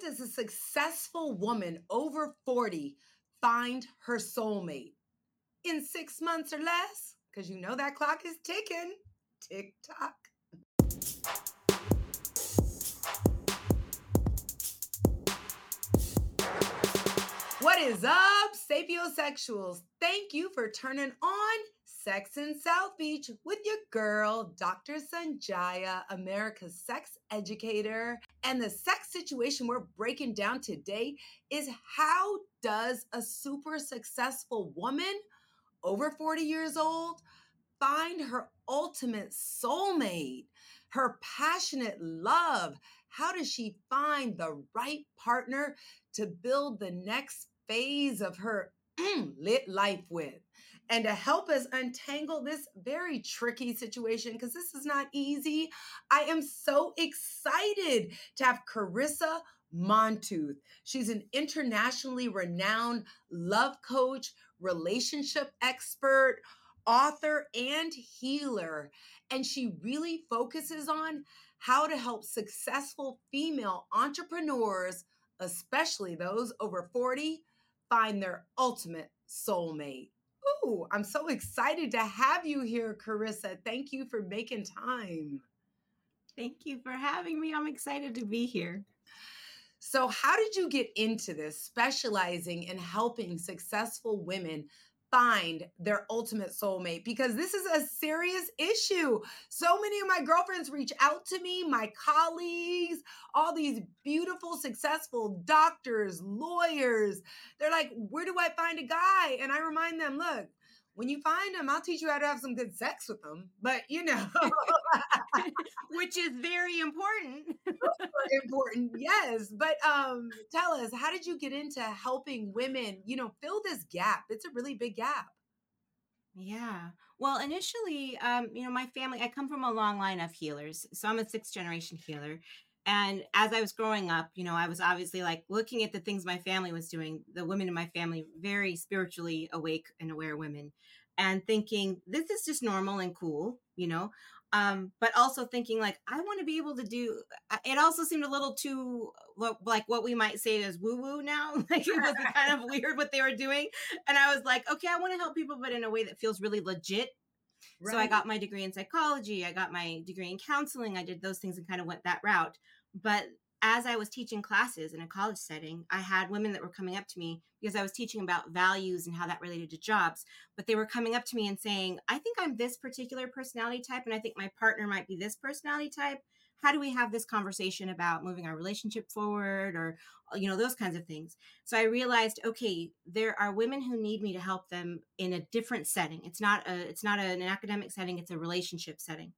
does a successful woman over 40 find her soulmate? In six months or less? Because you know that clock is ticking. Tick tock. What is up, sapiosexuals? Thank you for turning on Sex in South Beach with your girl, Dr. Sonjia, America's sex educator. And the sex situation we're breaking down today is how does a super successful woman over 40 years old find her ultimate soulmate, her passionate love? How does she find the right partner to build the next phase of her lit life with? And to help us untangle this very tricky situation, because this is not easy, I am so excited to have Carisa Montooth. She's an internationally renowned love coach, relationship expert, author, and healer. And she really focuses on how to help successful female entrepreneurs, especially those over 40, find their ultimate soulmate. Ooh, I'm so excited to have you here, Carisa. Thank you for making time. Thank you for having me. I'm excited to be here. So, how did you get into this, specializing in helping successful women find their ultimate soulmate because this is a serious issue. So many of my girlfriends reach out to me, my colleagues, all these beautiful, successful doctors, lawyers. They're like, Where do I find a guy? And I remind them, Look, when you find them, I'll teach you how to have some good sex with them. But you know, which is very important. important, yes. But um, tell us, how did you get into helping women? You know, fill this gap. It's a really big gap. Yeah. Well, initially, um, you know, my family, I come from a long line of healers. So I'm a sixth generation healer. And as I was growing up, you know, I was obviously like looking at the things my family was doing, the women in my family, very spiritually awake and aware women, and thinking, this is just normal and cool, you know. Um, but also thinking like I want to be able to do it also seemed a little too like what we might say is woo woo now. like it was kind of weird what they were doing. And I was like, okay, I want to help people, but in a way that feels really legit Right. So I got my degree in psychology, I got my degree in counseling, I did those things and kind of went that route. But as I was teaching classes in a college setting, I had women that were coming up to me because I was teaching about values and how that related to jobs. But they were coming up to me and saying, I think I'm this particular personality type, and I think my partner might be this personality type. How do we have this conversation about moving our relationship forward or, uh, you know, those kinds of things? So I realized, okay, there are women who need me to help them in a different setting. It's not a, it's not an academic setting, it's a relationship setting.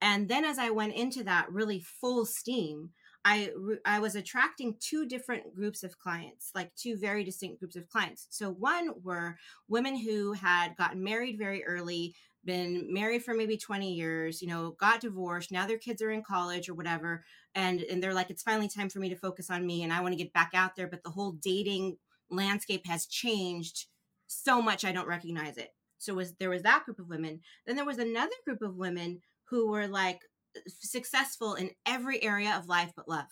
And then as I went into that really full steam, I I was attracting two different groups of clients, like two very distinct groups of clients. So one were women who had gotten married very early, been married for maybe 20 years, you know, got divorced, now their kids are in college or whatever, and and they're like it's finally time for me to focus on me and I want to get back out there, but the whole dating landscape has changed so much I don't recognize it. So was there was that group of women. Then there was another group of women who were like successful in every area of life but love.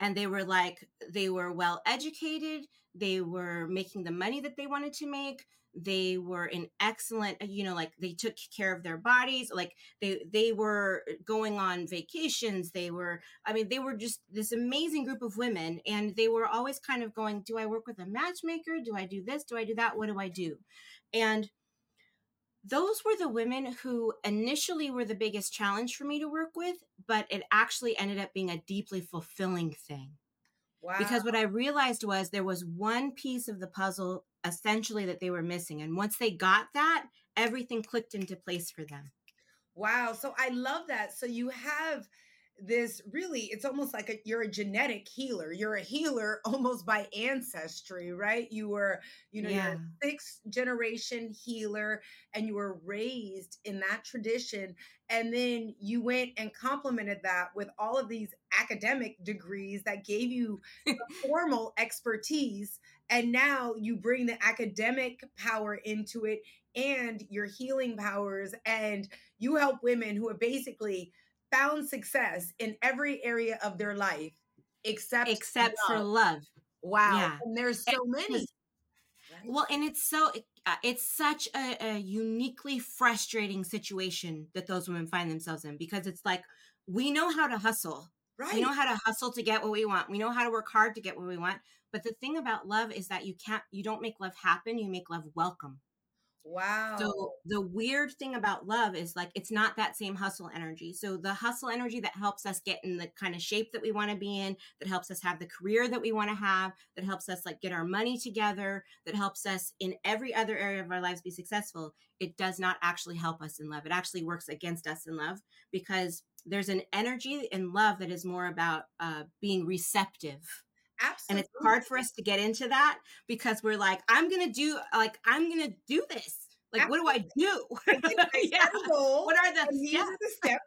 And they were like they were well educated they were making the money that they wanted to make they were in excellent uh, you know like they took care of their bodies like they they were uh, going on vacations they were i mean they were just this amazing group of women and they were always kind of going do i work with a matchmaker? Do i do this? Do i do that? What do i do? And those were the women who initially were the biggest challenge for me to work with, but it actually ended up being a deeply fulfilling thing. Wow. Because what I realized was there was one piece of the puzzle essentially that they were missing. And once they got that, everything clicked into place for them. Wow. So I love that. So you have this really it's almost like a, you're a genetic healer you're a healer almost by ancestry right you were you know yeah. you're a sixth generation healer and you were raised in that tradition and then you went and complemented that with all of these academic degrees that gave you formal expertise and now you bring the academic power into it and your healing powers and you help women who are basically found success in every area of their life except except love. for love. Wow. Yeah. And there's so and, many. Right? Well, and it's so uh, it's such a, a uniquely frustrating situation that those women find themselves in because it's like we know how to hustle. Right. We know how to hustle to get what we want. We know how to work hard to get what we want. But the thing about love is that you can't you don't make love happen, you make love welcome. Wow. So the weird thing about love is like it's not that same hustle energy. So the hustle energy that helps us get in the kind of shape that we want to be in, that helps us have the career that we want to have, that helps us like get our money together, that helps us in every other area of our lives be successful, it does not actually help us in love. It actually works against us in love because there's an energy in love that is more about uh, being receptive Absolutely. And it's hard for us to get into that because we're like, I'm gonna do like I'm gonna do this. Like, Absolutely. what do I do? yeah. What are the these yeah. are the steps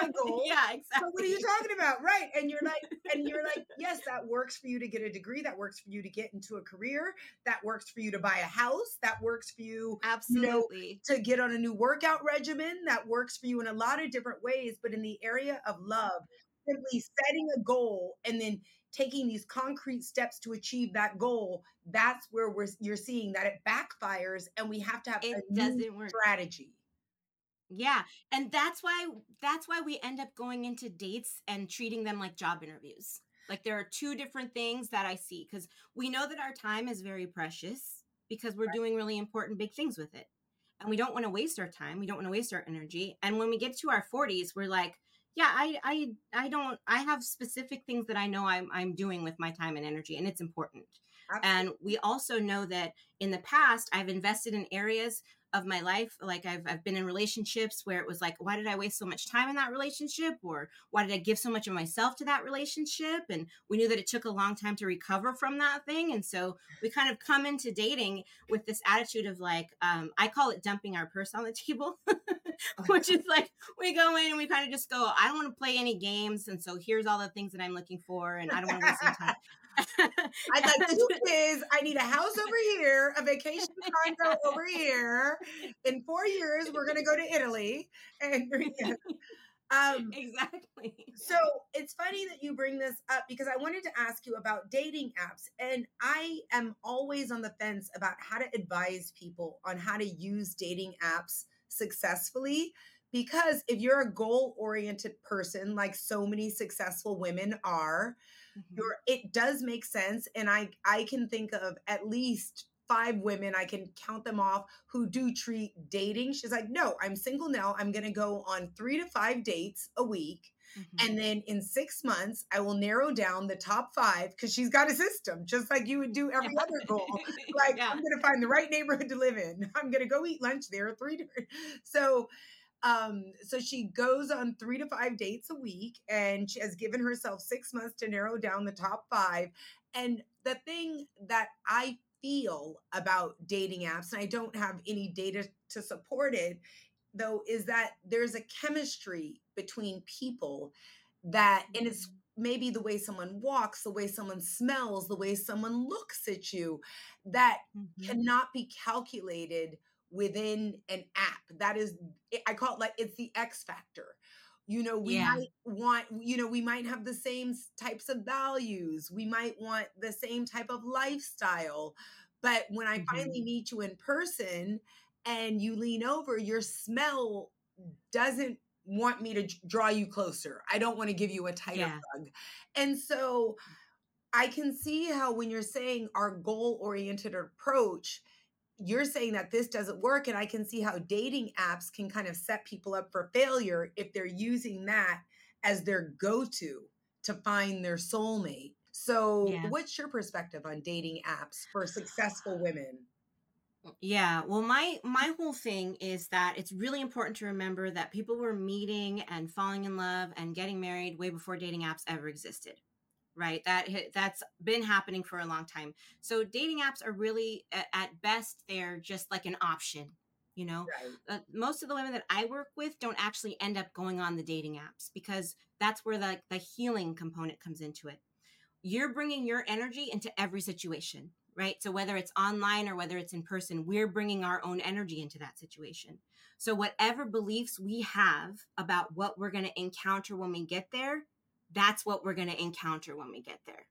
my goal? yeah, exactly. So what are you talking about? Right. And you're like, and you're like, yes, that works for you to get a degree, that works for you to get into a career, that works for you to buy a house, that works for you absolutely you know, to get on a new workout regimen, that works for you in a lot of different ways. But in the area of love, simply setting a goal and then taking these concrete steps to achieve that goal, that's where we're you're seeing that it backfires and we have to have it a doesn't work. strategy. Yeah, and that's why that's why we end up going into dates and treating them like job interviews. Like there are two different things that I see cuz we know that our time is very precious because we're right. doing really important big things with it. And we don't want to waste our time, we don't want to waste our energy. And when we get to our 40s, we're like, yeah i i i don't i have specific things that i know i'm i'm doing with my time and energy and it's important Absolutely. and we also know that in the past i've invested in areas of my life like I've, I've been in relationships where it was like why did i waste so much time in that relationship? or why did i give so much of myself to that relationship? and we knew that it took a long time to recover from that thing and so we kind of come into dating with this attitude of like um, i call it dumping our purse on the table which is like we go in and we kind of just go i don't want to play any games and so here's all the things that i'm looking for and i don't want to waste time I'd like two kids. I need a house over here, a vacation condo over here. In four years, we're going to go to Italy. And um, exactly. So it's funny that you bring this up because I wanted to ask you about dating apps. And I am always on the fence about how to advise people on how to use dating apps successfully because if you're a goal oriented person like so many successful women are mm-hmm. you're it does make sense and i i can think of at least five women i can count them off who do treat dating she's like no i'm single now i'm going to go on 3 to 5 dates a week Mm-hmm. And then in six months, I will narrow down the top five because she's got a system, just like you would do every other goal. Like, yeah. I'm going to find the right neighborhood to live in. I'm going to go eat lunch there. Three different. So, um, so she goes on three to five dates a week and she has given herself six months to narrow down the top five. And the thing that I feel about dating apps, and I don't have any data to support it, though, is that there's a chemistry between people that, and it's mm-hmm. maybe the way someone walks, the way someone smells, the way someone looks at you, that mm-hmm. cannot be calculated within an app. That is, I call it like it's the X factor. You know, we yeah. might want, you know, we might have the same types of values. We might want the same type of lifestyle. But when I mm-hmm. finally meet you in person and you lean over, your smell doesn't want me to draw you closer. I don't want to give you a tighter yeah. hug. And so I can see how when you're saying our goal oriented approach, you're saying that this doesn't work and i can see how dating apps can kind of set people up for failure if they're using that as their go-to to find their soulmate. So yeah. what's your perspective on dating apps for successful women? Mm, yeah well my my whole thing is that it's really important to remember that people were meeting and falling in love and getting married way before dating apps ever existed right? That that's been happening for a long time. So dating apps are really at best they're just like an option you know? Right. uh, most of the women that i work with don't actually end up going on the dating apps because that's where the, the healing component comes into it. You're bringing your energy into every situation right? So whether it's online or whether it's in person we're bringing our own energy into that situation. So whatever beliefs we have about what we're going to encounter when we get there that's what we're going to encounter when we get there.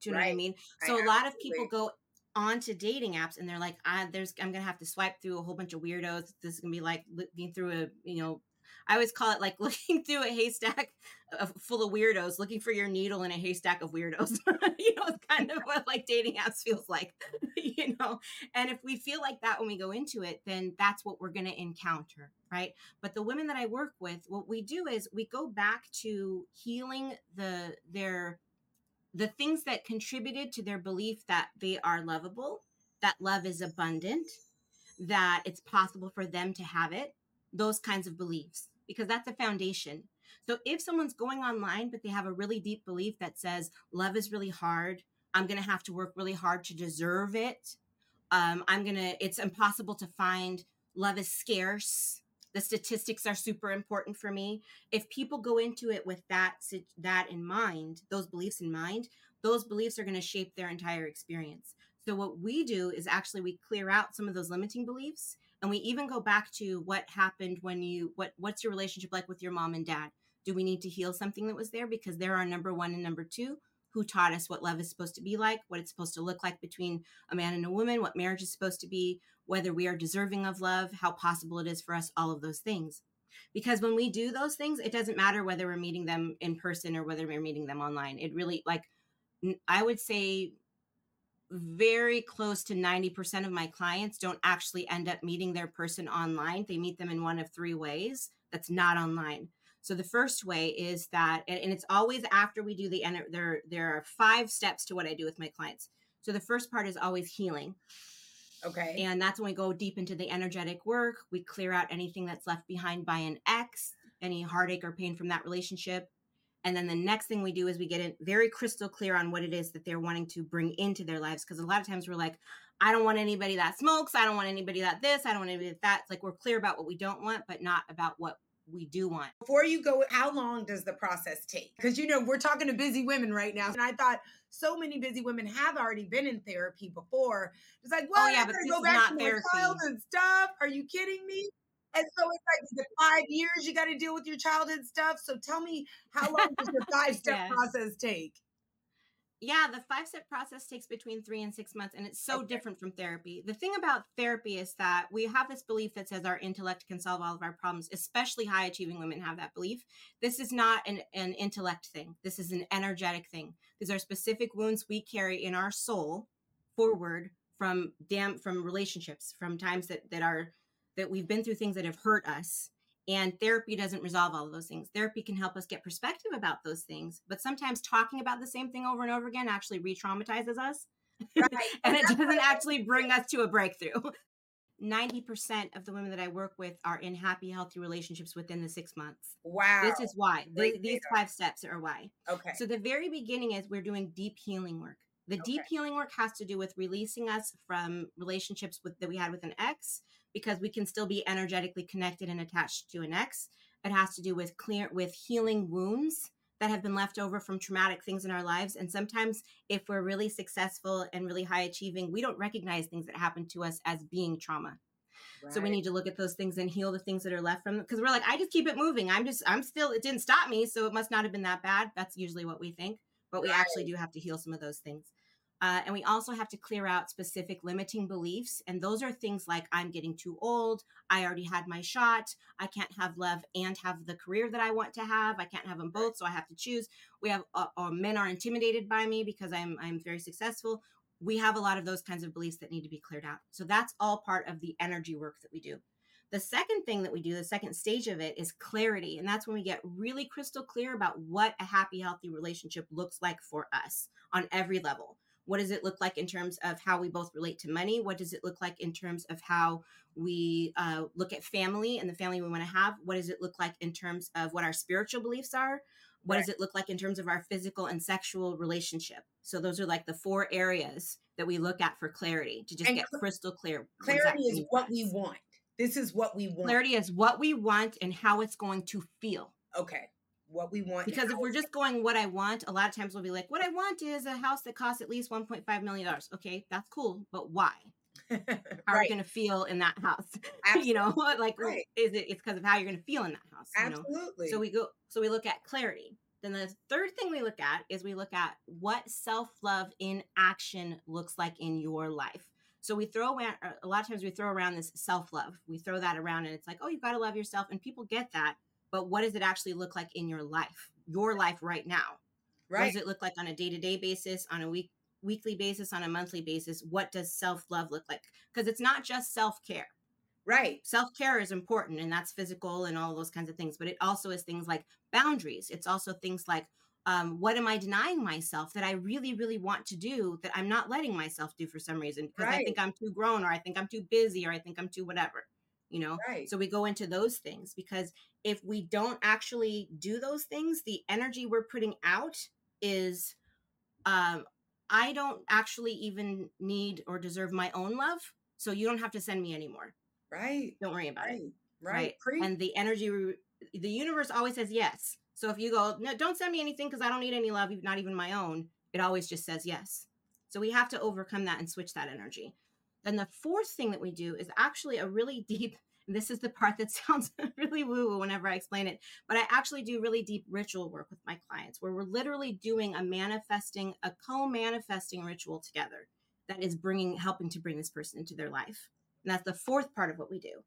Do you know Right. what I mean? So a lot of people go onto dating apps and they're like, ah, there's I'm gonna have to swipe through a whole bunch of weirdos. This is gonna be like looking through a, you know, I always call it like looking through a haystack of, full of weirdos, looking for your needle in a haystack of weirdos. you know, it's kind of what like dating apps feels like, you know. And if we feel like that when we go into it, then that's what we're gonna encounter, right? But the women that I work with, what we do is we go back to healing the their the things that contributed to their belief that they are lovable, that love is abundant, that it's possible for them to have it, those kinds of beliefs, because that's a foundation. So if someone's going online, but they have a really deep belief that says love is really hard, I'm going to have to work really hard to deserve it. Um, I'm going to, it's impossible to find love is scarce. The statistics are super important for me if people go into it with that that in mind those beliefs in mind those beliefs are going to shape their entire experience so what we do is actually we clear out some of those limiting beliefs and we even go back to what happened when you what what's your relationship like with your mom and dad? Do we need to heal something that was there? Because they're our number one and number two who taught us what love is supposed to be like what it's supposed to look like between a man and a woman what marriage is supposed to be whether we are deserving of love how possible it is for us all of those things. Because when we do those things it doesn't matter whether we're meeting them in person or whether we're meeting them online. It really like i would say very close to 90% of my clients don't actually end up meeting their person online they meet them in one of three ways that's not online so the first way is that and, it's always after we do the ener- there there are five steps to what i do with my clients so the first part is always healing Okay. and that's when we go deep into the energetic work. We clear out anything that's left behind by an ex, any heartache or pain from that relationship. And then the next thing we do is we get it very crystal clear on what it is that they're wanting to bring into their lives. Because a lot of times we're like, I don't want anybody that smokes. I don't want anybody that this. I don't want anybody that. It's like we're clear about what we don't want, but not about what we do want. Before you go, how long does the process take? Because you know we're talking to busy women right now, and I thought so many busy women have already been in therapy before. It's like, well, Oh, yeah, I but gotta go back to my therapy. childhood stuff. Are you kidding me? And so it's like the five years you got to deal with your childhood stuff. So tell me, how long does your five step Yeah. process take? Yeah, the five step process takes between three and six months, and it's so Okay. different from therapy. The thing about therapy is that we have this belief that says our intellect can solve all of our problems, especially high achieving women have that belief. This is not an, an intellect thing, this is an energetic thing. These are specific wounds we carry in our soul forward from damn from relationships, from times that, that are that we've been through things that have hurt us and therapy doesn't resolve all of those things. Therapy can help us get perspective about those things, but sometimes talking about the same thing over and over again actually re traumatizes us. Right. and it doesn't actually bring us to a breakthrough. 90% of the women that I work with are in happy, healthy relationships within the six months. Wow. This is why. Right Th- these five steps are why. okay. So the very beginning is we're doing deep healing work. The deep healing work has to do with releasing us from relationships with that we had with an ex because we can still be energetically connected and attached to an ex. It has to do with clear with healing wounds that have been left over from traumatic things in our lives and sometimes if we're really successful and really high achieving, we don't recognize things that happen to us as being trauma. So we need to look at those things and heal the things that are left from because we're like, I just keep it moving. I'm just, I'm still, it didn't stop me, so it must not have been that bad. That's usually what we think, but we actually do have to heal some of those things. Uh, and we also have to clear out specific limiting beliefs. And those are things like I'm getting too old. I already had my shot. I can't have love and have the career that I want to have. I can't have them both, so I have to choose. We have, uh, or men are intimidated by me because I'm, I'm very successful we have a lot of those kinds of beliefs that need to be cleared out. So that's all part of the energy work that we do. The second thing that we do, the second stage of it is clarity. And that's when we get really crystal clear about what a happy, healthy relationship looks like for us on every level. What does it look like in terms of how we both relate to money? What does it look like in terms of how we uh, look at family and the family we want to have? What does it look like in terms of what our spiritual beliefs are? What does it look like in terms of our physical and sexual relationship? So those are like the four areas that we look at for clarity to just And get cl- crystal clear. Clarity is what we want. This is what we want. Clarity is what we want and how it's going to feel. Okay. What we want. Because if we're just going what I want, a lot of times we'll be like, what I want is a house that costs at least $1.5 million. Okay, that's cool, but why? How are you going to feel in that house? you know, like Right. is it? It's because of how you're going to feel in that house. You know? Absolutely. So we go. So we look at clarity. Then the third thing we look at is we look at what self love in action looks like in your life. So we throw around a lot of times we throw around this self love. We throw that around and it's like, oh, you've got to love yourself. And people get that. But what does it actually look like in your life, your life right now? Right. What does it look like on a day to day basis, on a week weekly basis, on a monthly basis? What does self love look like? Because it's not just self care. Right. Self care is important and that's physical and all those kinds of things, but it also is things like boundaries. It's also things like um, what am I denying myself that I really, really want to do that I'm not letting myself do for some reason because right. I think I'm too grown or I think I'm too busy or I think I'm too whatever, you know? Right. So we go into those things because if we don't actually do those things, the energy we're putting out is um, I don't actually even need or deserve my own love. So you don't have to send me anymore. Right. Don't worry about right. it. Right. right. And the energy, the universe always says yes. So if you go, no, don't send me anything because I don't need any love, not even my own, it always just says yes. So we have to overcome that and switch that energy. Then the fourth thing that we do is actually a really deep, this is the part that sounds really woo woo whenever I explain it, but I actually do really deep ritual work with my clients where we're literally doing a manifesting, a co manifesting ritual together that is bringing, helping to bring this person into their life. And that's the fourth part of what we do.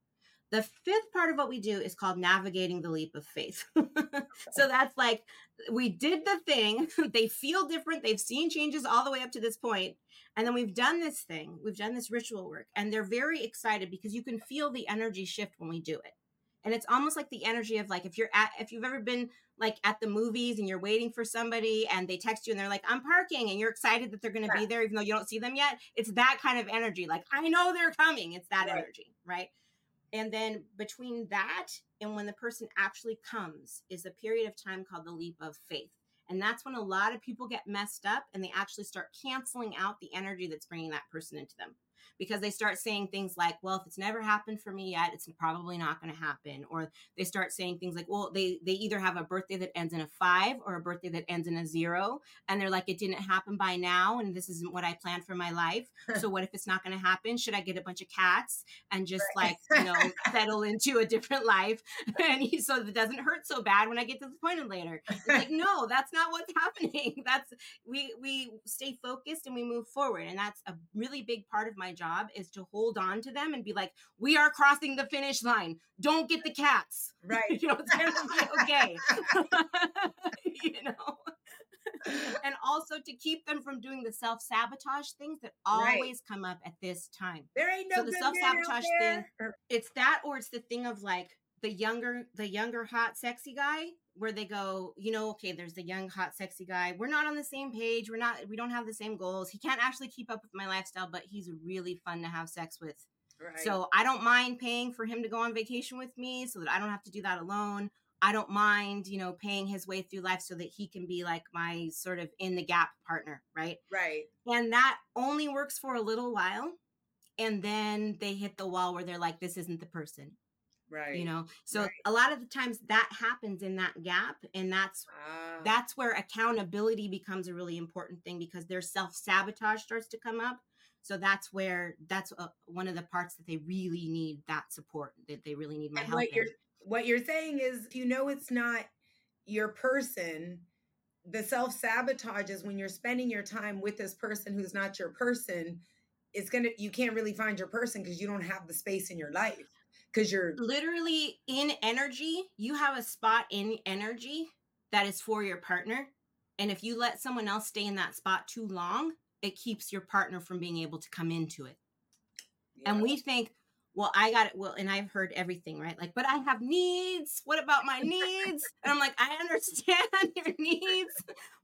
The fifth part of what we do is called navigating the leap of faith. so that's like we did the thing, they feel different, they've seen changes all the way up to this point, and then we've done this thing, we've done this ritual work, and they're very excited because you can feel the energy shift when we do it. And it's almost like the energy of like if you're at if you've ever been like at the movies and you're waiting for somebody and they text you and they're like, I'm parking, and you're excited that they're going to be there even though you don't see them yet. It's that kind of energy. Like, I know they're coming. It's that right. energy, right? And then between that and when the person actually comes is a period of time called the leap of faith. And that's when a lot of people get messed up and they actually start canceling out the energy that's bringing that person into them because they start saying things like, well, if it's never happened for me yet, it's probably not going to happen. Or they start saying things like, well, they, they either have a birthday that ends in a five or a birthday that ends in a zero. And they're like, it didn't happen by now. And this isn't what I planned for my life. so what if it's not going to happen? Should I get a bunch of cats and just right. like, you know, settle into a different life? and he, so it doesn't hurt so bad when I get disappointed later. It's like, no, that's not what's happening. That's, we, we stay focused and we move forward. And that's a really big part of my job job is to hold on to them and be like, we are crossing the finish line. Don't get the cats. Right. you know, it's going to be okay. you know? and also to keep them from doing the self sabotage things that always right. come up at this time. There ain't no so the self sabotage thing. It's that, or it's the thing of like the younger, the younger hot sexy guy where they go, you know, okay, there's the young, hot, sexy guy. We're not on the same page. We're not, we don't have the same goals. He can't actually keep up with my lifestyle, but he's really fun to have sex with. Right. So I don't mind paying for him to go on vacation with me so that I don't have to do that alone. I don't mind, you know, paying his way through life so that he can be like my sort of in the gap partner, right? Right. And that only works for a little while. And then they hit the wall where they're like, this isn't the person right you know so right. a lot of the times that happens in that gap and that's ah. that's where accountability becomes a really important thing because their self-sabotage starts to come up so that's where that's uh, one of the parts that they really need that support that they really need my and help what you're what you're saying is you know it's not your person the self-sabotage is when you're spending your time with this person who's not your person it's gonna you can't really find your person because you don't have the space in your life because you're literally in energy. You have a spot in energy that is for your partner. And if you let someone else stay in that spot too long, it keeps your partner from being able to come into it. Yeah. And we think, well, I got it. Well, and I've heard everything, right? Like, but I have needs. What about my needs? and I'm like, I understand your needs,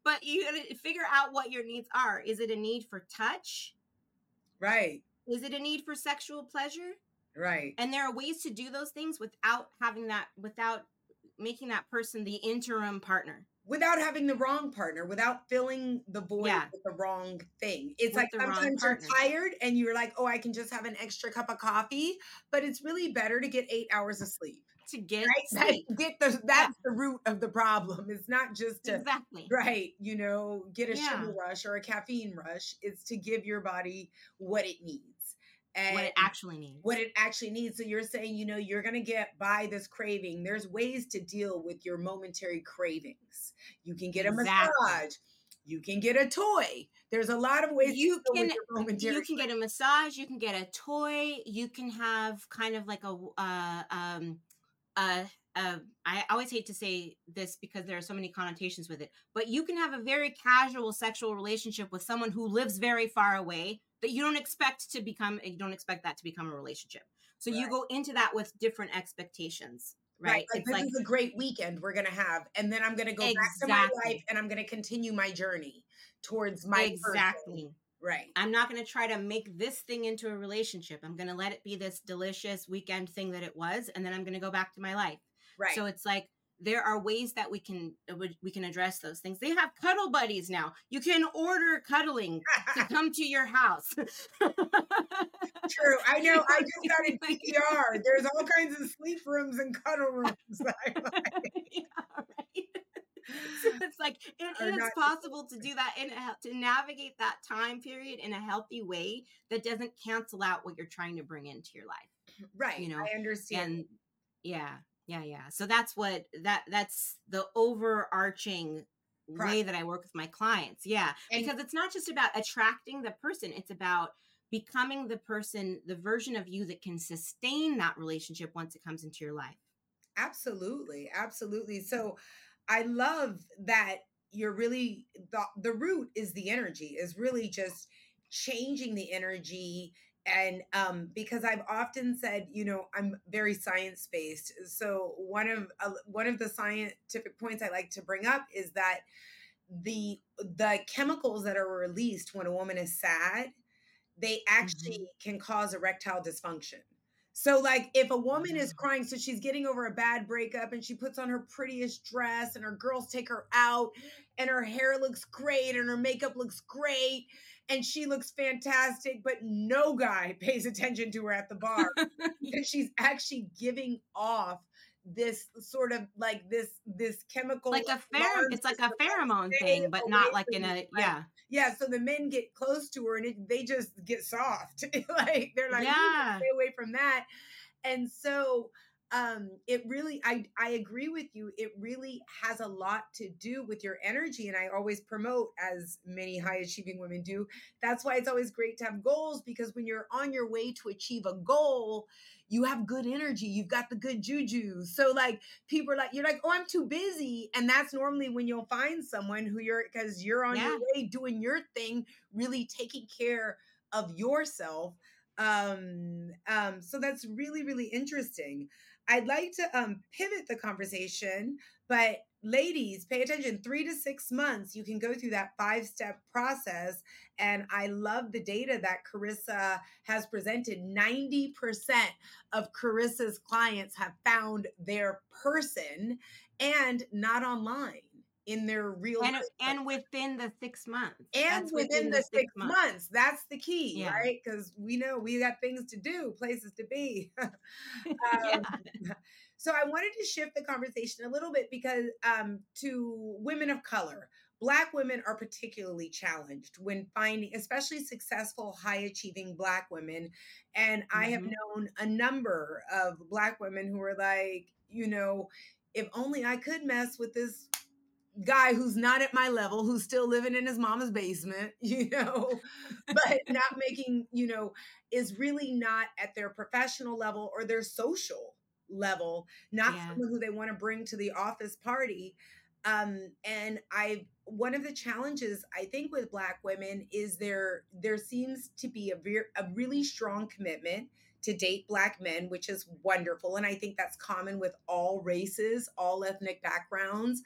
but you gotta figure out what your needs are. Is it a need for touch? Right. Is it a need for sexual pleasure? Right. And there are ways to do those things without having that, without making that person the interim partner. Without having the wrong partner, without filling the void yeah. with the wrong thing. It's with like sometimes you're tired and you're like, oh, I can just have an extra cup of coffee, but it's really better to get eight hours of sleep to get right? get the that's yeah. the root of the problem. It's not just to exactly right, you know, get a yeah. sugar rush or a caffeine rush. It's to give your body what it needs. And what it actually needs. What it actually needs. So you're saying, you know, you're going to get by this craving. There's ways to deal with your momentary cravings. You can get exactly. a massage. You can get a toy. There's a lot of ways you can you can get a massage. You can get a toy. You can have kind of like a uh, um uh, uh, I always hate to say this because there are so many connotations with it, but you can have a very casual sexual relationship with someone who lives very far away that you don't expect to become you don't expect that to become a relationship so right. you go into that with different expectations right, right. like it's this like, is a great weekend we're gonna have and then i'm gonna go exactly. back to my life and i'm gonna continue my journey towards my exactly person. right i'm not gonna try to make this thing into a relationship i'm gonna let it be this delicious weekend thing that it was and then i'm gonna go back to my life right so it's like there are ways that we can uh, we can address those things. They have cuddle buddies now. You can order cuddling to come to your house. True. I know. I just got a DVR. There's all kinds of sleep rooms and cuddle rooms. Like. yeah, right. So it's like it is possible to do that and to navigate that time period in a healthy way that doesn't cancel out what you're trying to bring into your life. Right. You know, I understand. And yeah yeah yeah. So that's what that that's the overarching way that i work with my clients yeah and because it's not just about attracting the person it's about becoming the person the version of you that can sustain that relationship once it comes into your life. Absolutely absolutely. So i love that you're really the, the root is the energy is really just changing the energy and um, because I've often said, you know, I'm very science based. So one of uh, one of the scientific points I like to bring up is that the the chemicals that are released when a woman is sad, they actually mm-hmm. can cause erectile dysfunction. So, like, if a woman is mm-hmm. crying, so she's getting over a bad breakup and she puts on her prettiest dress, and her girls take her out, and her hair looks great, and her makeup looks great, and she looks fantastic, but no guy pays attention to her at the bar because she's actually giving off this sort of like this this chemical like a pheromone it's like a pheromone thing but not like in a yeah. yeah so the men get close to her and it, they just get soft like they're like yeah. stay away from that. And so um it really i i agree with you it really has a lot to do with your energy and i always promote as many high achieving women do that's why it's always great to have goals because when you're on your way to achieve a goal you have good energy you've got the good juju so like people are like you're like oh i'm too busy and that's normally when you'll find someone who you're because you're on yeah. your way doing your thing really taking care of yourself um um so that's really really interesting I'd like to um, pivot the conversation, but ladies, pay attention. Three to six months, you can go through that five step process. And I love the data that Carisa has presented. 90% of Carisa's clients have found their person and not online in their real and, and within the six months and within, within, the, the six, six months. months. that's the key yeah. right because we know we got things to do places to be um, yeah. so i wanted to shift the conversation a little bit because um, to women of color Black women are particularly challenged when finding, especially successful, high achieving Black women. And mm-hmm. I have mm-hmm. known a number of Black women who are like, you know, if only I could mess with this guy who's not at my level, who's still living in his mama's basement, you know, but not making, you know, is really not at their professional level or their social level, not yeah. someone who they want to bring to the office party. Um, and I, one of the challenges I think with Black women is there there seems to be a, very, a really strong commitment to date black men, which is wonderful. And I think that's common with all races, all ethnic backgrounds,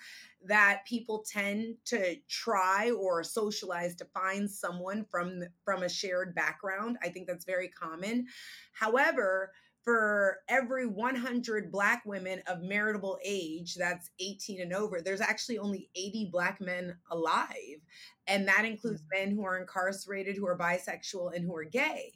that people tend to try or socialize to find someone from from a shared background. I think that's very common. However, for every 100 black women of meritable age that's 18 and over there's actually only 80 black men alive and that includes mm. men who are incarcerated who are bisexual and who are gay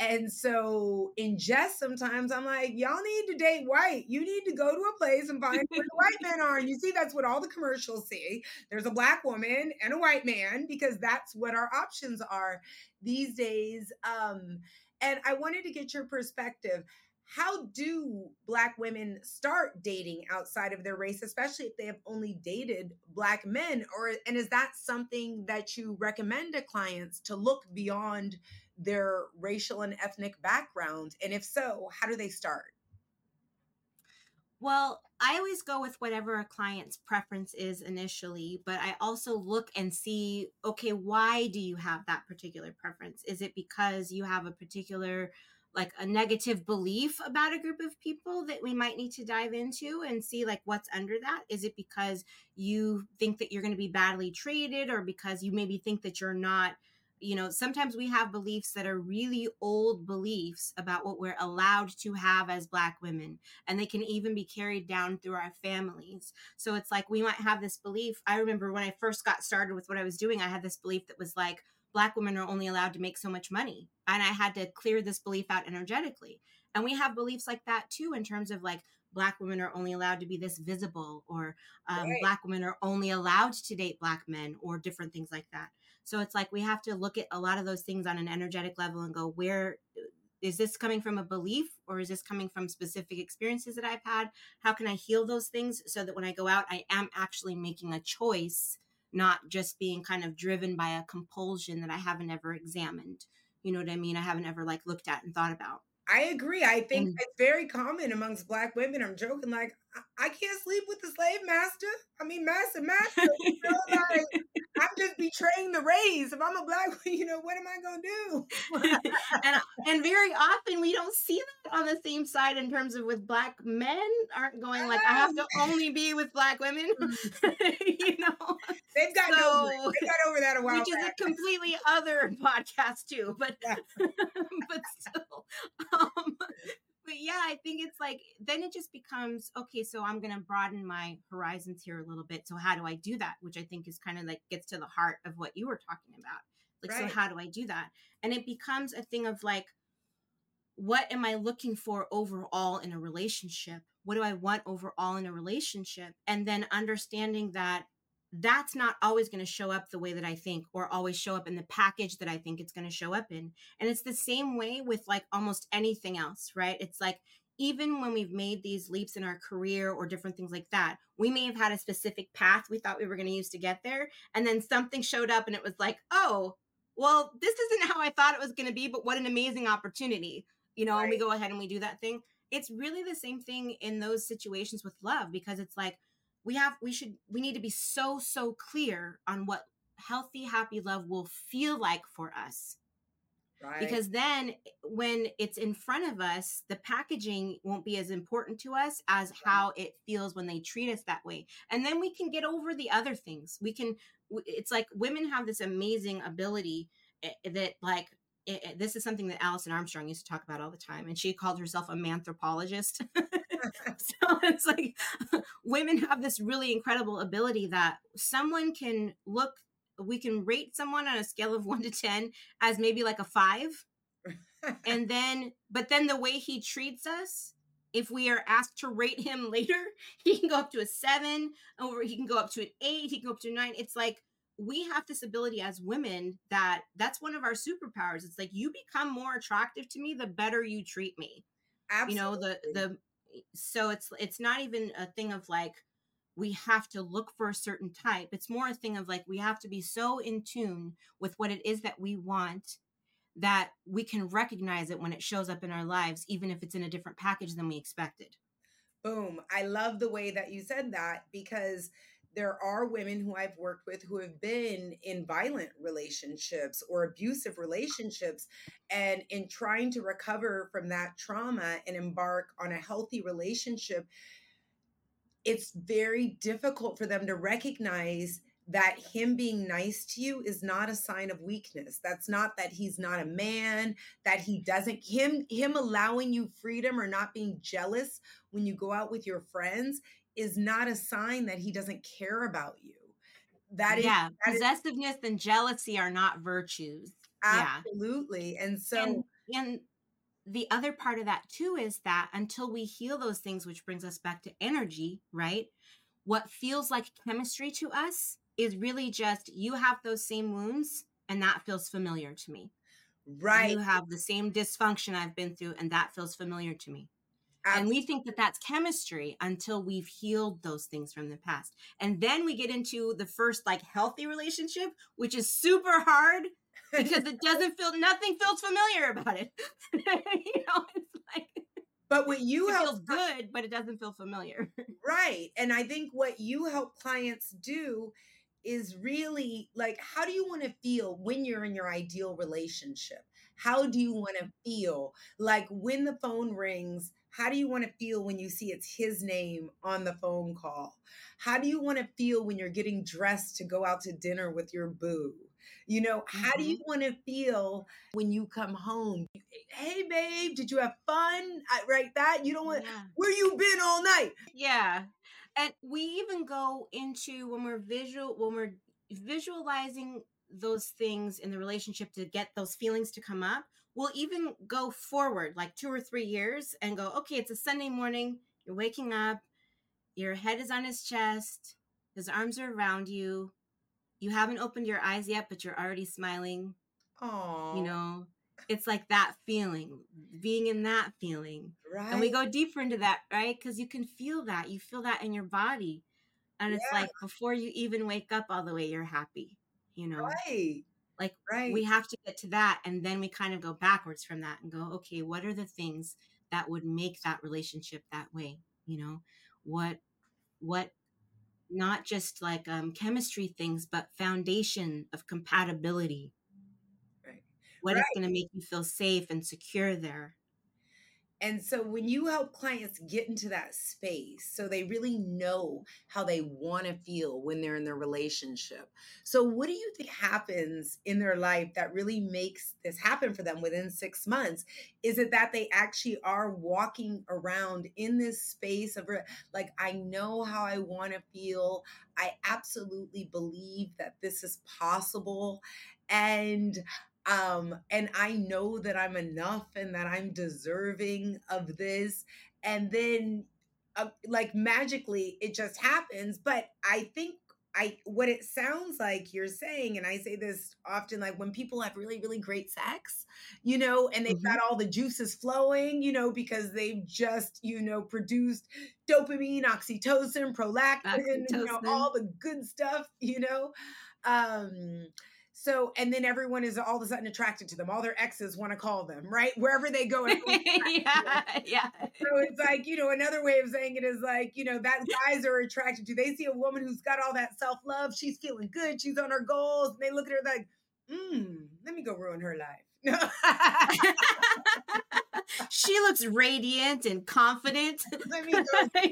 and so in jest, sometimes I'm like, y'all need to date white. You need to go to a place and find where the white men are. And you see, that's what all the commercials see. There's a black woman and a white man because that's what our options are these days. Um, And I wanted to get your perspective. How do Black women start dating outside of their race, especially if they have only dated Black men? Or and is that something that you recommend to clients to look beyond their racial and ethnic background? And if so, how do they start? Well, I always go with whatever a client's preference is initially, but I also look and see okay, why do you have that particular preference? Is it because you have a particular like a negative belief about a group of people that we might need to dive into and see like what's under that is it because you think that you're going to be badly treated or because you maybe think that you're not you know, sometimes we have beliefs that are really old beliefs about what we're allowed to have as Black women, and they can even be carried down through our families. So it's like we might have this belief. I remember when I first got started with what I was doing, I had this belief that was like, Black women are only allowed to make so much money. And I had to clear this belief out energetically. And we have beliefs like that too, in terms of like, black women are only allowed to be this visible or um, right. black women are only allowed to date black men or different things like that so it's like we have to look at a lot of those things on an energetic level and go, where is this coming from a belief or is this coming from specific experiences that I've had? How can I heal those things so that when I go out, I am actually making a choice, not just being kind of driven by a compulsion that I haven't ever examined. You know what I mean? I haven't ever like looked at and thought about. I agree. I think and, it's very common amongst black women. I'm joking, like I, can't sleep with the slave master. I mean, master, master. You know, like I'm just betraying the race. If I'm a black, you know, what am I gonna do? and and very often we don't see that on the same side in terms of with black men aren't going like I have to only be with black women. Mm. you know, they've got so, over. They got over that a while. Which back. is a completely other podcast too, but but still. Um, but yeah, I think it's like then it just becomes okay. So I'm going to broaden my horizons here a little bit. So how do I do that? Which I think is kind of like gets to the heart of what you were talking about. Like, right. so how do I do that? And it becomes a thing of like, what am I looking for overall in a relationship? What do I want overall in a relationship? And then understanding that that's not always going to show up the way that I think or always show up in the package that I think it's going to show up in. And it's the same way with like almost anything else, right? It's like even when we've made these leaps in our career or different things like that, we may have had a specific path we thought we were going to use to get there. And then something showed up and it was like, oh, well, this isn't how I thought it was going to be, but what an amazing opportunity, you know, right. and we go ahead and we do that thing. It's really the same thing in those situations with love because it's like, we have we should we need to be so so clear on what healthy happy love will feel like for us Right. Because then when it's in front of us, the packaging won't be as important to us as how it feels when they treat us that way. And then we can get over the other things. We can, it's like women have this amazing ability eh, eh that, like, it, it, this is something that Alison Armstrong used to talk about all the time. And she called herself a manthropologist. so it's like women have this really incredible ability that someone can look we can rate someone on a scale of 1 to 10 as maybe like a 5 and then but then the way he treats us if we are asked to rate him later he can go up to a 7 or he can go up to an 8 he can go up to a 9 it's like we have this ability as women that that's one of our superpowers. It's like you become more attractive to me the better you treat me. Absolutely. you know the the so it's it's not even a thing of like we have to look for a certain type. It's more a thing of like we have to be so in tune with what it is that we want that we can recognize it when it shows up in our lives even if it's in a different package than we expected. Boom. I love the way that you said that because there are women who I've worked with who have been in violent relationships or abusive relationships. And in trying to recover from that trauma and embark on a healthy relationship, it's very difficult for them to recognize that him being nice to you is not a sign of weakness that's not that he's not a man that he doesn't him him allowing you freedom or not being jealous when you go out with your friends is not a sign that he doesn't care about you. That is yeah, that possessiveness is, and jealousy are not virtues. Absolutely. Yeah. And so and, and the other part of that too is that until we heal those things, which brings us back to energy, right? What feels like chemistry to us is really just you have those same wounds and that feels familiar to me. Right. You have the same dysfunction I've been through, and that feels familiar to me. Absolutely. And we think that that's chemistry until we've healed those things from the past. And then we get into the first like healthy relationship, which is super hard because it doesn't feel nothing feels familiar about it. you know, it's like but what you help feels good, but it doesn't feel familiar. right. And I think what you help clients do is really like how do you want to feel when you're in your ideal relationship? How do you want to feel like when the phone rings? How do you want to feel when you see it's his name on the phone call? How do you want to feel when you're getting dressed to go out to dinner with your boo? You know, how do you mm-hmm. want to feel when you come home? Hey, babe, did you have fun? I, right, that you don't want. Yeah. Where you been all night? Yeah, and we even go into when we're visual when we're visualizing those things in the relationship to get those feelings to come up. We'll even go forward like two or three years and go, okay, it's a Sunday morning. You're waking up. Your head is on his chest. His arms are around you you haven't opened your eyes yet, but you're already smiling. Oh, you know, it's like that feeling, being in that feeling. Right. And we go deeper into that, right? Because you can feel that. You feel that in your body. And it's yeah. like before you even wake up all the way, you're happy, you know? Right. Like right. we have to get to that. And then we kind of go backwards from that and go, okay, what are the things that would make that relationship that way? You know, what what not just like um, chemistry things, but foundation of compatibility. Right. What right. is going to make you feel safe and secure there? And so when you help clients get into that space, so they really know how they want to feel when they're in their relationship. So, what do you think happens in their life that really makes this happen for them within six months? Is it that they actually are walking around in this space of like, I know how I want to feel. I absolutely believe that this is possible. And um, and I know that I'm enough and that I'm deserving of this. And then, uh, like, magically, it just happens. But I think I what it sounds like you're saying, and I say this often, like when people have really, really great sex, you know, and they've mm-hmm. got all the juices flowing, you know, because they've just, you know, produced dopamine, oxytocin, prolactin, oxytocin. you know, all the good stuff, you know. Um, so, and then everyone is all of a sudden attracted to them. All their exes want to call them, right? Wherever they go. yeah, yeah. So it's like, you know, another way of saying it is like, you know, that guys are attracted to. They see a woman who's got all that self love. She's feeling good. She's on her goals. And they look at her like, hmm, let me go ruin her life. she looks radiant and confident. Let me go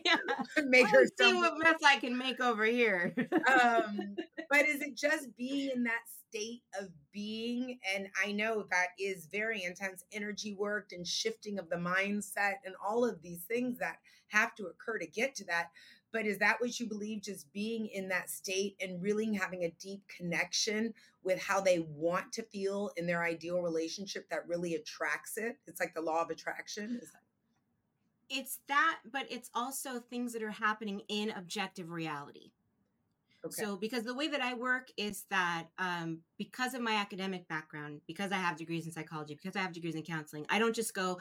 yeah. make her see what mess I can make over here. um, but is it just being in that state of being. And I know that is very intense energy work and shifting of the mindset and all of these things that have to occur to get to that. But is that what you believe? Just being in that state and really having a deep connection with how they want to feel in their ideal relationship that really attracts it? It's like the law of attraction. That- it's that, but it's also things that are happening in objective reality. Okay. So, because the way that I work is that um, because of my academic background, because I have degrees in psychology, because I have degrees in counseling, I don't just go,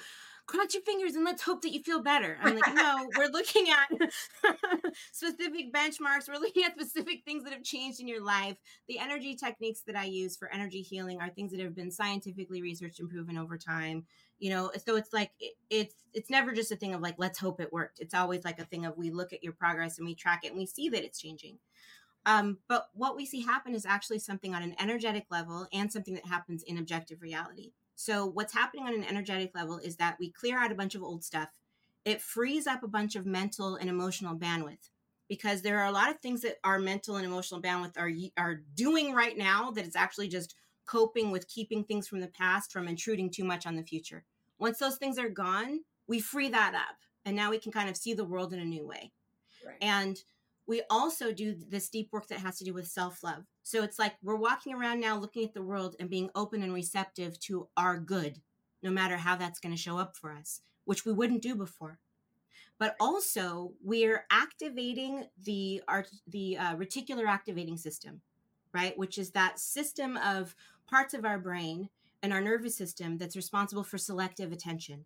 cross your fingers and let's hope that you feel better. I'm like, no, we're looking at specific benchmarks. We're looking at specific things that have changed in your life. The energy techniques that I use for energy healing are things that have been scientifically researched and proven over time. You know, so it's like it, it's it's never just a thing of like let's hope it worked. It's always like a thing of we look at your progress and we track it and we see that it's changing. Um, but what we see happen is actually something on an energetic level and something that happens in objective reality. So, what's happening on an energetic level is that we clear out a bunch of old stuff. It frees up a bunch of mental and emotional bandwidth because there are a lot of things that our mental and emotional bandwidth are are doing right now that is actually just coping with keeping things from the past from intruding too much on the future. Once those things are gone, we free that up and now we can kind of see the world in a new way. Right. And we also do this deep work that has to do with self love. So it's like we're walking around now looking at the world and being open and receptive to our good, no matter how that's going to show up for us, which we wouldn't do before. But also, we're activating the art, the uh, reticular activating system, right? Which is that system of parts of our brain and our nervous system that's responsible for selective attention.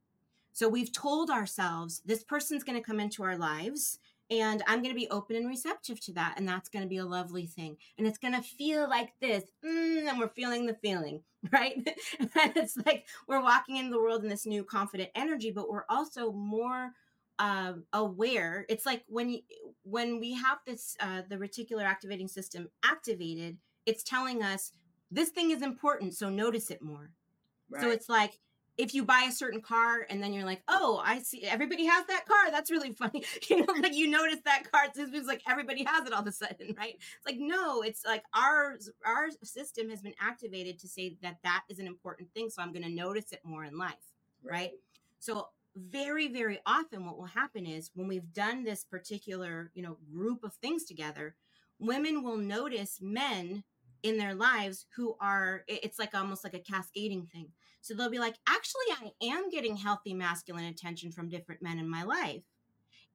So we've told ourselves this person's going to come into our lives and I'm going to be open and receptive to that. And that's going to be a lovely thing. And it's going to feel like this. Mm, and we're feeling the feeling, right? and it's like we're walking into the world in this new confident energy, but we're also more uh, aware. It's like when you, when we have this uh, the reticular activating system activated, it's telling us this thing is important, so notice it more. Right. So it's like if you buy a certain car and then you're like, oh, I see everybody has that car. That's really funny. You know, like you notice that car. It's like everybody has it all of a sudden, right? It's like, no, it's like our our system has been activated to say that that is an important thing. So I'm going to notice it more in life, right? right? So very, very often what will happen is when we've done this particular, you know, group of things together, women will notice men in their lives who are it's like almost like a cascading thing so they'll be like actually i am getting healthy masculine attention from different men in my life.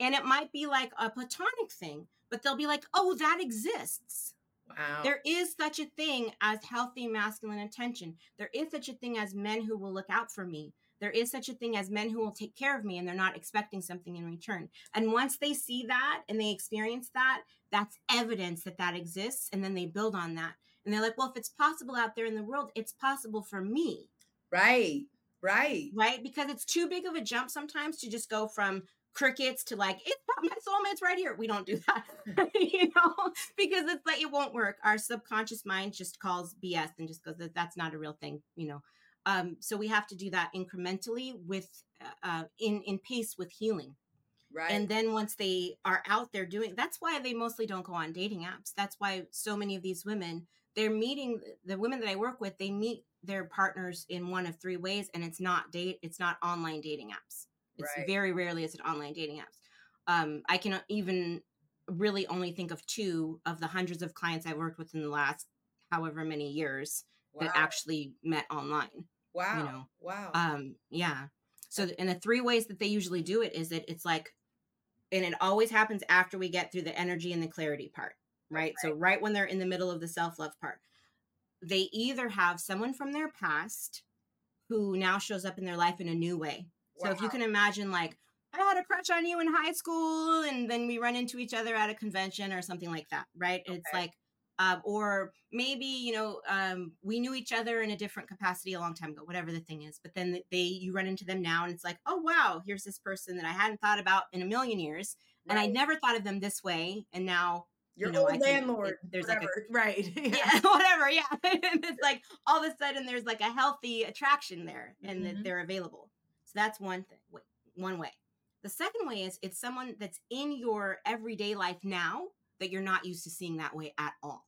And it might be like a platonic thing but they'll be like oh that exists. Wow. There is such a thing as healthy masculine attention. There is such a thing as men who will look out for me. There is such a thing as men who will take care of me and they're not expecting something in return. And once they see that and they experience that that's evidence that that exists and then they build on that. And they're like, well, if it's possible out there in the world, it's possible for me. Right. Right. Right. Because it's too big of a jump sometimes to just go from crickets to like it's my soulmate's right here we don't do that you know because it's like it won't work our subconscious mind just calls bs and just goes that's not a real thing you know um so we have to do that incrementally with uh, uh in in pace with healing Right. And then once they are out there doing that's why they mostly don't go on dating apps. That's why so many of these women they're meeting the women that I work with, they meet their partners in one of three ways, and it's not date, it's not online dating apps. It's right. very rarely is it online dating apps. Um, I can even really only think of two of the hundreds of clients I've worked with in the last however many years wow. that actually met online. Wow. You know. Wow. Um, yeah. So and the three ways that they usually do it is that it's like and it always happens after we get through the energy and the clarity part right? right? So, right when they're in the middle of the self love part, they either have someone from their past who now shows up in their life in a new way. Wow. So, if you can imagine, like, I had a crush on you in high school, and then we run into each other at a convention or something like that, right? Okay. It's like, um, or maybe you know um, we knew each other in a different capacity a long time ago whatever the thing is but then they you run into them now and it's like oh wow here's this person that i hadn't thought about in a million years right. and i never thought of them this way and now your you know, old landlord. there's whatever. like a right, yeah. yeah, whatever, yeah. it's like all of a sudden there's like a healthy attraction there, and mm-hmm. that they're available. So that's one thing, one way. The second way is it's someone that's in your everyday life now that you're not used to seeing that way at all.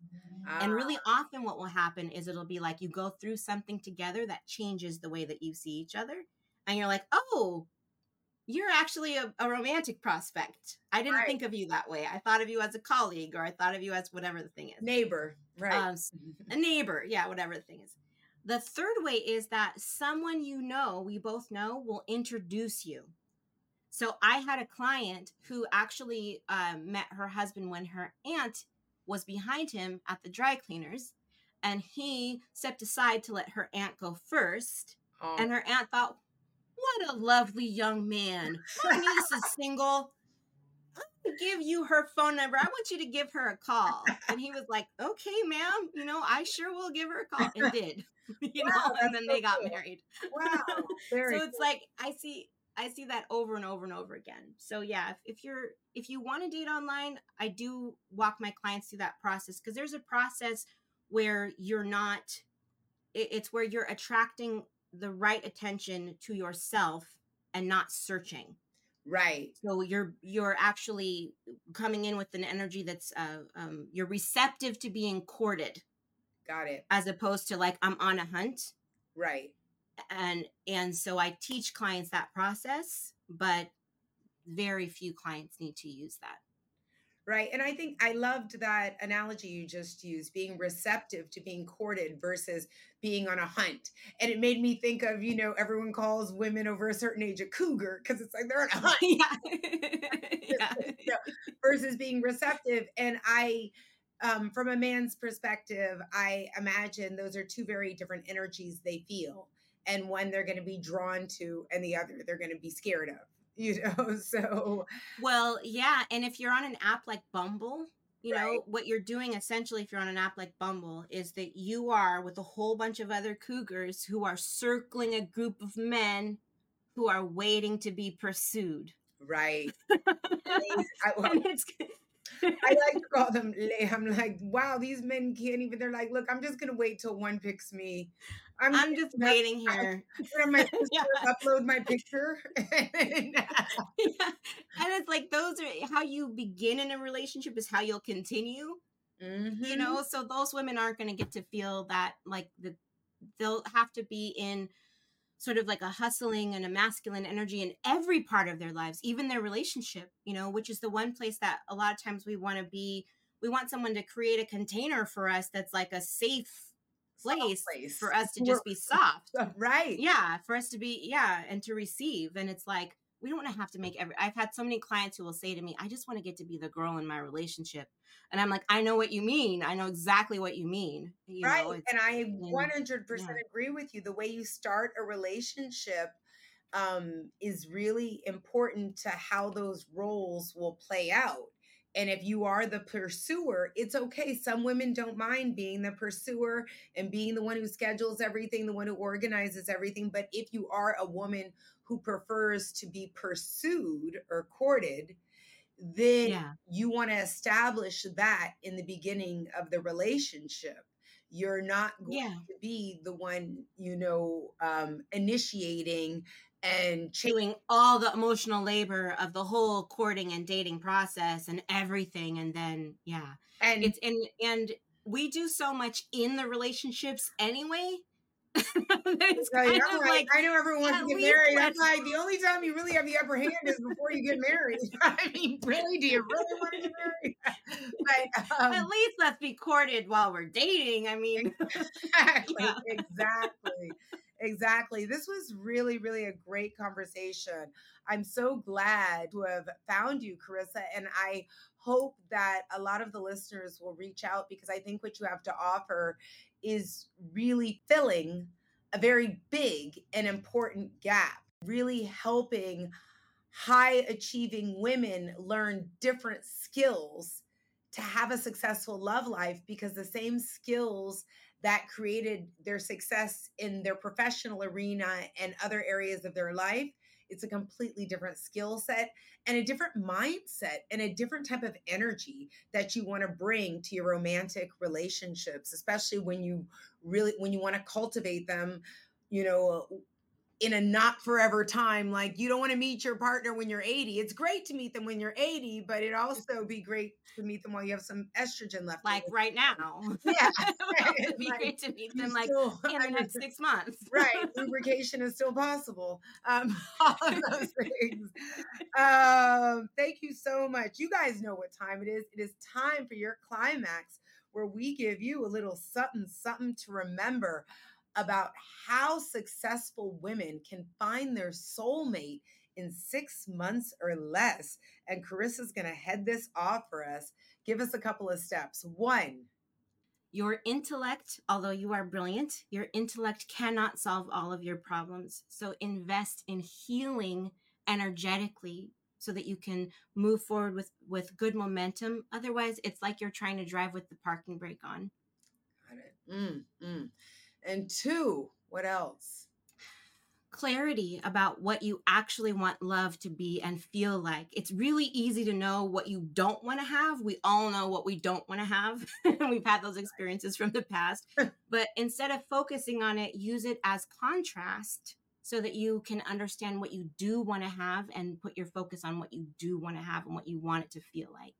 Ah. And really ah. often what will happen is it'll be like you go through something together that changes the way that you see each other. And you're like, oh, you're actually a, a romantic prospect. I didn't right. think of you that way. I thought of you as a colleague or I thought of you as whatever the thing is. Neighbor, right. Um, a neighbor, yeah, whatever the thing is. The third way is that someone you know, we both know, will introduce you. So I had a client who actually um, met her husband when her aunt was behind him at the dry cleaners. And he stepped aside to let her aunt go first. Oh. And her aunt thought, what a lovely young man. My niece is single. I'm gonna give you her phone number. I want you to give her a call. And he was like, okay, ma'am, you know, I sure will give her a call. And did. You wow, know, and then so they got cool. married. Wow. so it's cool. like I see I see that over and over and over again. So yeah, if, if you're if you want to date online, I do walk my clients through that process because there's a process where you're not it, it's where you're attracting the right attention to yourself and not searching. Right. So you're you're actually coming in with an energy that's uh, um, you're receptive to being courted got it. as opposed to like i'm on a hunt. Right. And and so i teach clients that process but very few clients need to use that right and i think i loved that analogy you just used being receptive to being courted versus being on a hunt and it made me think of you know everyone calls women over a certain age a cougar because it's like they're on a hunt yeah. yeah. versus being receptive and i um, from a man's perspective, I imagine those are two very different energies they feel, and one they're going to be drawn to, and the other they're going to be scared of. You know, so well, yeah. And if you're on an app like Bumble, you right. know what you're doing essentially if you're on an app like bumble is that you are with a whole bunch of other cougars who are circling a group of men who are waiting to be pursued right I, well, I like to call them I'm like, wow, these men can't even. They're like, look, I'm just gonna wait till one picks me. I'm, I'm just waiting here. my picture, yeah. upload my picture. and, yeah. and it's like those are how you begin in a relationship is how you'll continue. Mm-hmm. You know, so those women aren't going to get to feel that like the they'll have to be in sort of like a hustling and a masculine energy in every part of their lives, even their relationship, you know, which is the one place that a lot of times we want to be. We want someone to create a container for us that's like a safe place, place. for us to just be soft. Right. Yeah. For us to be, yeah, and to receive. And it's like, we don't want to have to make every I've had so many clients who will say to me, I just want to get to be the girl in my relationship. And I'm like, I know what you mean. I know exactly what you mean. You right. Know, and I 100% yeah. agree with you. The way you start a relationship um, is really important to how those roles will play out. And if you are the pursuer, it's okay. Some women don't mind being the pursuer and being the one who schedules everything, the one who organizes everything. But if you are a woman who prefers to be pursued or courted, then yeah. you want to establish that in the beginning of the relationship. You're not going yeah. to be the one, you know, um, initiating and doing all the emotional labor of the whole courting and dating process and everything and then yeah and it's and and we do so much in the relationships anyway it's right, right. Like, I know everyone wants to get married. I'm like, the only time you really have the upper hand is before you get married. I mean, really, do you really want to get married? but um, at least let's be courted while we're dating. I mean, exactly, yeah. exactly, exactly. This was really, really a great conversation. I'm so glad to have found you, Carisa, and I hope that a lot of the listeners will reach out because I think what you have to offer is really filling a very big and important gap, really helping high achieving women learn different skills to have a successful love life because the same skills that created their success in their professional arena and other areas of their life. It's a completely different skill set and a different mindset and a different type of energy that you want to bring to your romantic relationships, especially when you really when you want to cultivate them, you know, in a not forever time like you don't want to meet your partner when you're 80 it's great to meet them when you're 80 but it also be great to meet them while you have some estrogen left like right now. Yeah it'd be like, great to meet them like still, in the next six months. Right lubrication is still possible um all of those things. Um thank you so much. You guys know what time it is. It is time for your climax where we give you a little something something to remember about how successful women can find their soulmate in six months or less. And Carisa's going to head this off for us. Give us a couple of steps. One, your intellect, although you are brilliant, your intellect cannot solve all of your problems. So invest in healing energetically so that you can move forward with with good momentum. Otherwise, it's like you're trying to drive with the parking brake on. Got it. Mm, mm. And two, what else? Clarity about what you actually want love to be and feel like. It's really easy to know what you don't want to have. We all know what we don't want to have. We've had those experiences from the past. but instead of focusing on it, use it as contrast so that you can understand what you do want to have and put your focus on what you do want to have and what you want it to feel like.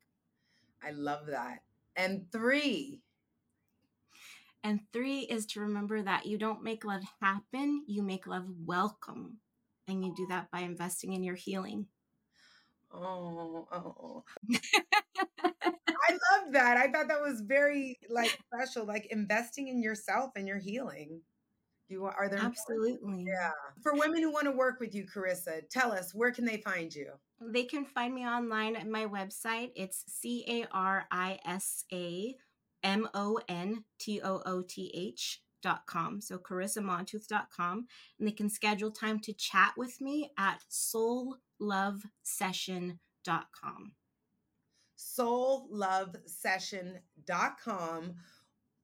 I love that. And three, and three is to remember that you don't make love happen, you make love welcome. And you do that by investing in your healing. Oh, oh. I love that. I thought that was very like special, like investing in yourself and your healing. Do you are there absolutely yeah for women who want to work with you, Carisa? Tell us where can they find you? They can find me online at my website. It's c a r i s a M O N T O O T H dot com. So dot com, And they can schedule time to chat with me at dot com. soullovesession.com. Soullovesession.com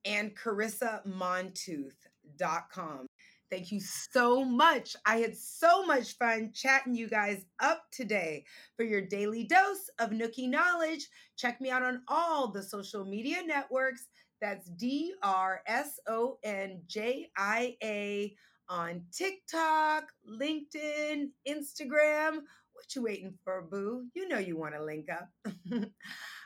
and carisamontooth.com. Thank you so much. I had so much fun chatting you guys up today. For your daily dose of Nookie knowledge, check me out on all the social media networks. That's D R S O N J I A on TikTok, LinkedIn, Instagram. What you waiting for, boo? You know you want to link up.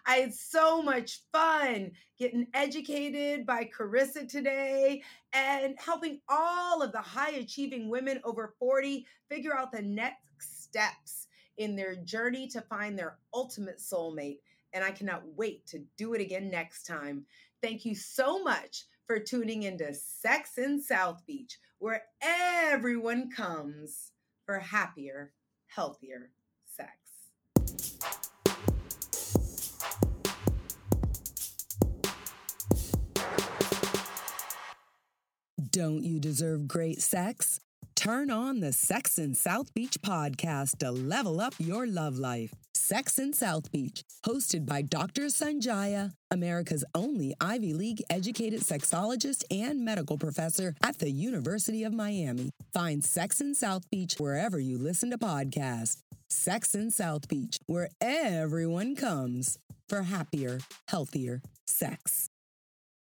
I had so much fun getting educated by Carisa today and helping all of the high achieving women over 40 figure out the next steps in their journey to find their ultimate soulmate. And I cannot wait to do it again next time. Thank you so much for tuning into Sex in South Beach, where everyone comes for happier, healthier sex. Don't you deserve great sex? Turn on the Sex in South Beach podcast to level up your love life. Sex in South Beach, hosted by Dr. Sonjia, America's only Ivy League educated sexologist and medical professor at the University of Miami. Find Sex in South Beach wherever you listen to podcasts. Sex in South Beach, where everyone comes for happier, healthier sex.